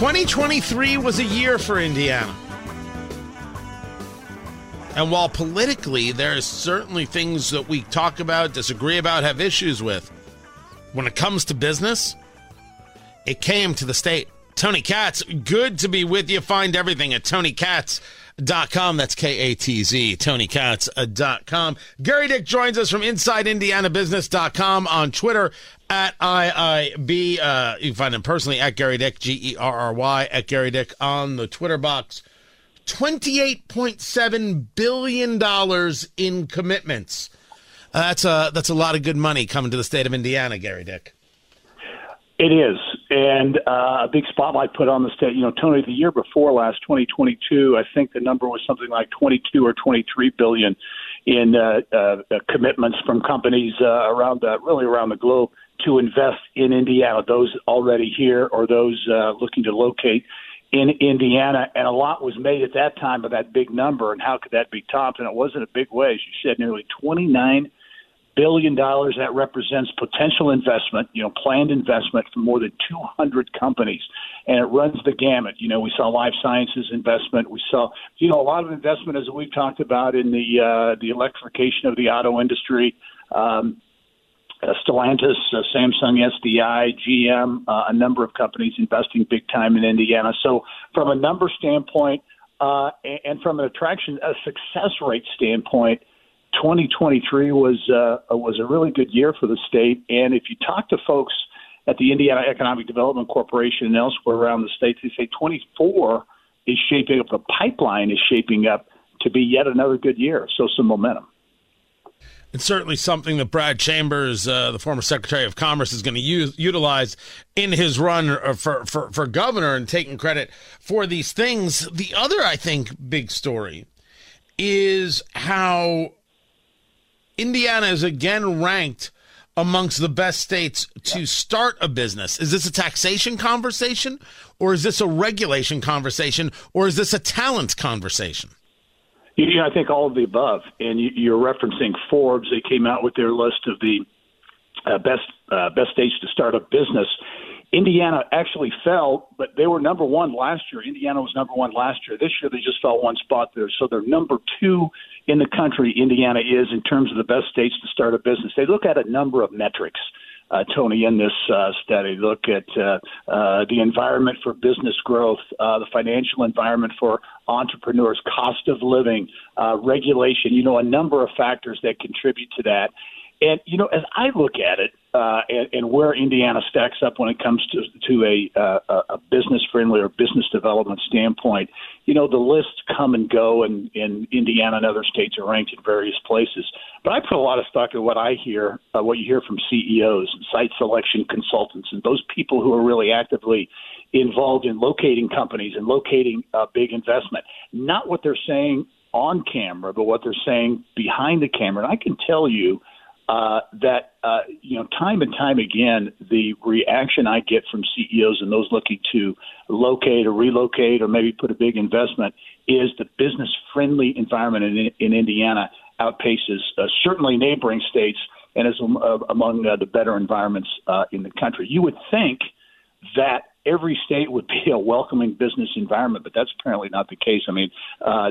Twenty twenty three was a year for Indiana. And while politically there are certainly things that we talk about, disagree about, have issues with, when it comes to business, it came to the state. Tony Katz, good to be with you. Find everything at tonykatz.com. That's K A T Z, tonykatz.com. Gerry Dick joins us from InsideIndianaBusiness.com on Twitter at IIB. Uh, you can find him personally at Gerry Dick, G E R R Y, at Gerry Dick on the Twitter box. $28.7 billion in commitments. Uh, that's a that's a lot of good money coming to the state of Indiana, Gerry Dick. It is, and uh, a big spotlight put on the state. You know, Tony, the year before last, 2022, I think the number was something like 22 or 23 billion in uh, uh, commitments from companies uh, around the, really around the globe to invest in Indiana. Those already here or those uh, looking to locate in Indiana, and a lot was made at that time of that big number. And how could that be topped? And it wasn't a big way, as you said, nearly 29 billion dollars. That represents potential investment, you know, planned investment for more than 200 companies, and it runs the gamut. You know, we saw life sciences investment. We saw, you know, a lot of investment as we've talked about in the uh, the electrification of the auto industry. Um, uh, Stellantis, uh, Samsung SDI, GM, uh, a number of companies investing big time in Indiana. So, from a number standpoint uh, and from an attraction, a success rate standpoint, 2023 was uh, was a really good year for the state. And if you talk to folks at the Indiana Economic Development Corporation and elsewhere around the state, they say 24 is shaping up. The pipeline is shaping up to be yet another good year. So, some momentum it's certainly something that Brad Chambers, uh, the former Secretary of Commerce, is going to use utilize in his run uh, for, for for governor and taking credit for these things. The other, I think, big story is how Indiana is again ranked amongst the best states to start a business. Is this a taxation conversation, or is this a regulation conversation, or is this a talent conversation? You know, I think all of the above. And you, are referencing Forbes. They came out with their list of the uh, best uh, best states to start a business. Indiana actually fell, but they were number one last year. Indiana was number one last year. This year they just fell one spot there. So they're number two in the country. Indiana is in terms of the best states to start a business. They look at a number of metrics uh, Tony, in this uh, study. Look at uh, uh, the environment for business growth, uh, the financial environment for entrepreneurs, cost of living, uh, regulation, you know, a number of factors that contribute to that. And, you know, as I look at it, uh, and, and where Indiana stacks up when it comes to to a, uh, a business friendly or business development standpoint. You know, the lists come and go, and, and Indiana and other states are ranked in various places. But I put a lot of stock in what I hear, uh, what you hear from CEOs, and site selection consultants, and those people who are really actively involved in locating companies and locating uh, big investment. Not what they're saying on camera, but what they're saying behind the camera. And I can tell you uh, that uh, you know time and time again the reaction I get from CEOs and those looking to locate or relocate or maybe put a big investment is the business friendly environment in, in Indiana outpaces uh, certainly neighboring states and is uh, among uh, the better environments uh, in the country. You would think that every state would be a welcoming business environment, but that's apparently not the case. I mean, uh,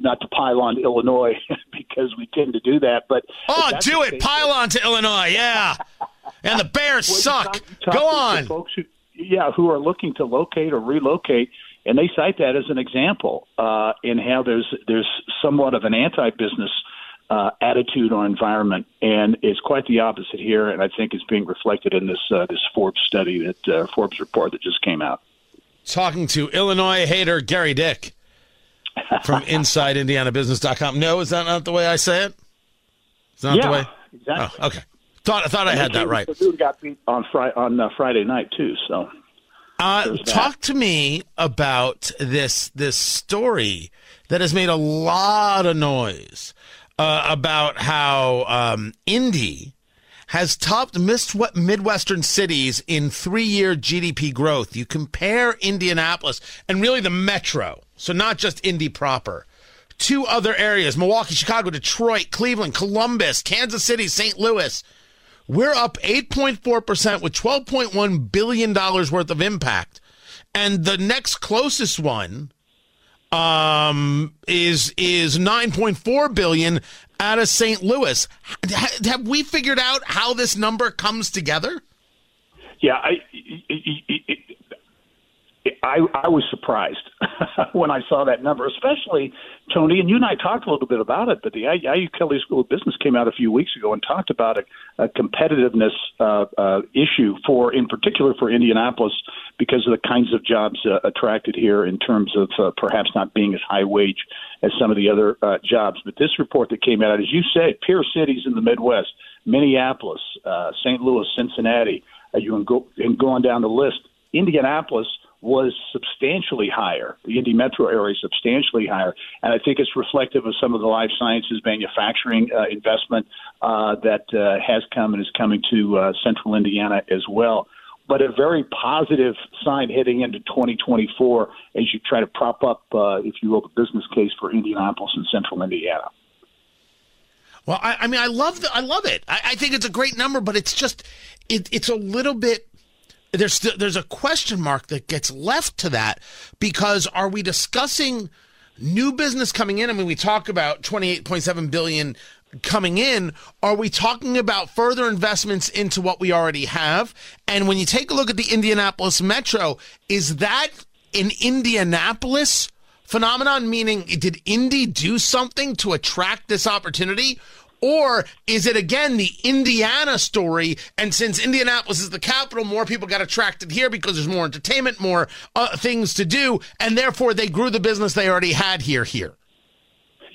not to pile on Illinois because we tend to do that, but oh, do it, pile on to Illinois, yeah. and the Bears well, suck. Talk, talk Go on, folks who, yeah, who are looking to locate or relocate. And they cite that as an example uh, in how there's there's somewhat of an anti-business uh, attitude or environment, and it's quite the opposite here. And I think it's being reflected in this uh, this Forbes study that uh, Forbes report that just came out. Talking to Illinois hater Gerry Dick from InsideIndianaBusiness.com. No, is that not the way I say it? Is that yeah, the way? exactly. Oh, okay. Thought I thought I had that right. Dude got beat on Friday on uh, Friday night too. So, uh, talk to me about this this story that has made a lot of noise uh, about how um, Indy has topped Midwestern cities in three year GDP growth. You compare Indianapolis and really the metro, so not just Indy proper. Two other areas Milwaukee, Chicago, Detroit, Cleveland, Columbus, Kansas City, St. Louis. We're up 8.4% with $12.1 billion worth of impact. And the next closest one um, is is 9.4 billion out of St. Louis. Have we figured out how this number comes together? Yeah, I I, I was surprised when I saw that number, especially Tony. And you and I talked a little bit about it, but the IU Kelley School of Business came out a few weeks ago and talked about a, a competitiveness uh, uh, issue for, in particular, for Indianapolis because of the kinds of jobs uh, attracted here in terms of uh, perhaps not being as high wage as some of the other uh, jobs. But this report that came out, as you say, peer cities in the Midwest, Minneapolis, uh, St. Louis, Cincinnati, uh, you can go and go on down the list. Indianapolis was substantially higher. The Indy metro area substantially higher, and I think it's reflective of some of the life sciences manufacturing uh, investment uh, that uh, has come and is coming to uh, central Indiana as well but a very positive sign heading into 2024 as you try to prop up, uh, if you will, the business case for Indianapolis and Central Indiana. Well, I, I mean, I love the, I love it. I, I, think it's a great number, but it's just it, it's a little bit. There's there's a question mark that gets left to that because are we discussing new business coming in? I mean, we talk about 28.7 billion coming in, are we talking about further investments into what we already have? And when you take a look at the Indianapolis Metro, is that an Indianapolis phenomenon? Meaning, did Indy do something to attract this opportunity? Or is it again the Indiana story? And since Indianapolis is the capital, more people got attracted here because there's more entertainment, more uh, things to do, and therefore they grew the business they already had here here.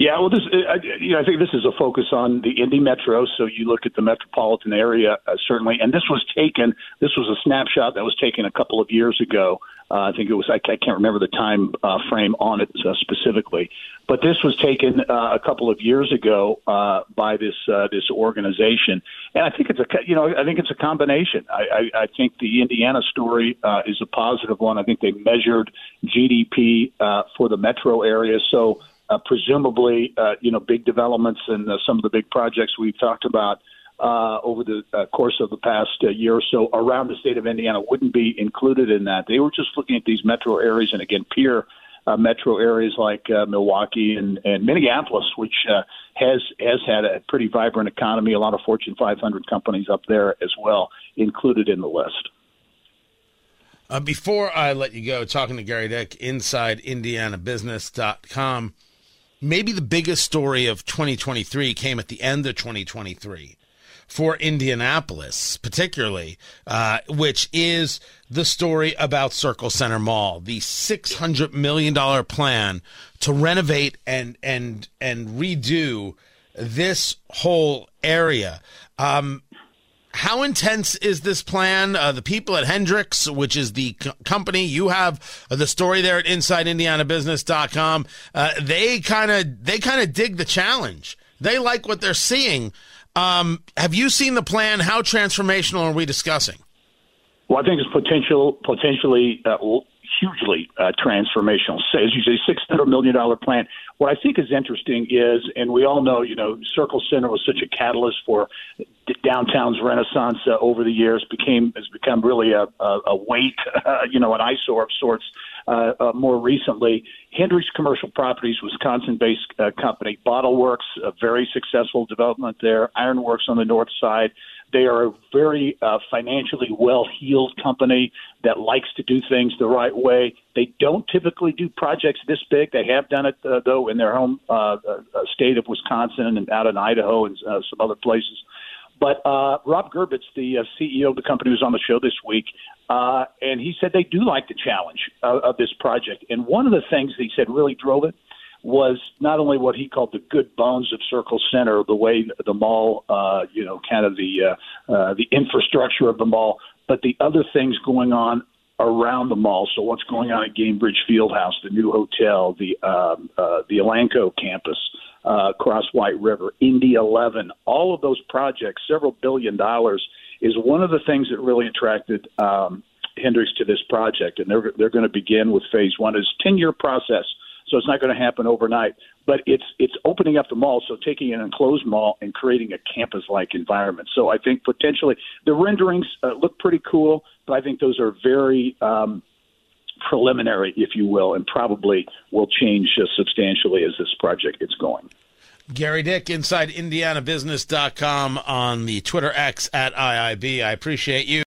Yeah, well, this uh, you know, I think this is a focus on the Indy Metro. So you look at the metropolitan area, uh, certainly, and this was taken. This was a snapshot that was taken a couple of years ago. Uh, I think it was. I, I can't remember the time uh, frame on it uh, specifically, but this was taken uh, a couple of years ago uh, by this uh, this organization, and I think it's a you know I think it's a combination. I, I, I think the Indiana story uh, is a positive one. I think they measured GDP uh, for the metro area, so uh, presumably, uh, you know, big developments and uh, some of the big projects we've talked about uh, over the uh, course of the past uh, year or so around the state of Indiana wouldn't be included in that. They were just looking at these metro areas, and again, peer uh, metro areas like uh, Milwaukee and, and Minneapolis, which uh, has has had a pretty vibrant economy. A lot of Fortune 500 companies up there as well included in the list. Uh, before I let you go, talking to Gerry Dick, inside IndianaBusiness.com maybe the biggest story of 2023 came at the end of 2023 for Indianapolis, particularly, uh, which is the story about Circle Centre Mall, the six hundred million dollar plan to renovate and and and redo this whole area. Um, how intense is this plan? Uh, the people at Hendricks, which is the co- company you have the story there at InsideIndianaBusiness.com, uh, they kind of they kind of dig the challenge. They like what they're seeing. Um, have you seen the plan? How transformational are we discussing? Well, I think it's potential potentially uh, hugely uh, transformational. As you say, six hundred million dollar plan. What I think is interesting is, and we all know, you know, Circle Centre was such a catalyst for downtown's renaissance uh, over the years. became has become really a, a, a weight, uh, you know, an eyesore of sorts. Uh, uh, more recently, Hendricks Commercial Properties, Wisconsin-based uh, company, Bottle Works, a very successful development there. Ironworks on the north side, they are a very uh, financially well heeled company that likes to do things the right way. They don't typically do projects this big. They have done it, uh, though, in their home uh, uh, state of Wisconsin and out in Idaho and uh, some other places. But uh, Rob Gerbitz, the uh, CEO of the company, was on the show this week, uh, and he said they do like the challenge of, of this project. And one of the things that he said really drove it was not only what he called the good bones of Circle Centre, the way the mall, uh, you know, kind of the uh, uh, the infrastructure of the mall, but the other things going on around the mall. So what's going on at Gainbridge Fieldhouse, the new hotel, the um, uh, the Elanco campus uh, across White River, Indy 11, all of those projects, several billion dollars, is one of the things that really attracted um, Hendricks to this project. And they're they're going to begin with phase one. It's a 10 year process so it's not going to happen overnight. But it's it's opening up the mall, so taking an enclosed mall and creating a campus-like environment. So I think potentially the renderings uh, look pretty cool, but I think those are very um, preliminary, if you will, and probably will change uh, substantially as this project gets going. Gerry Dick, inside IndianaBusiness.com on the Twitter X at IIB. I appreciate you.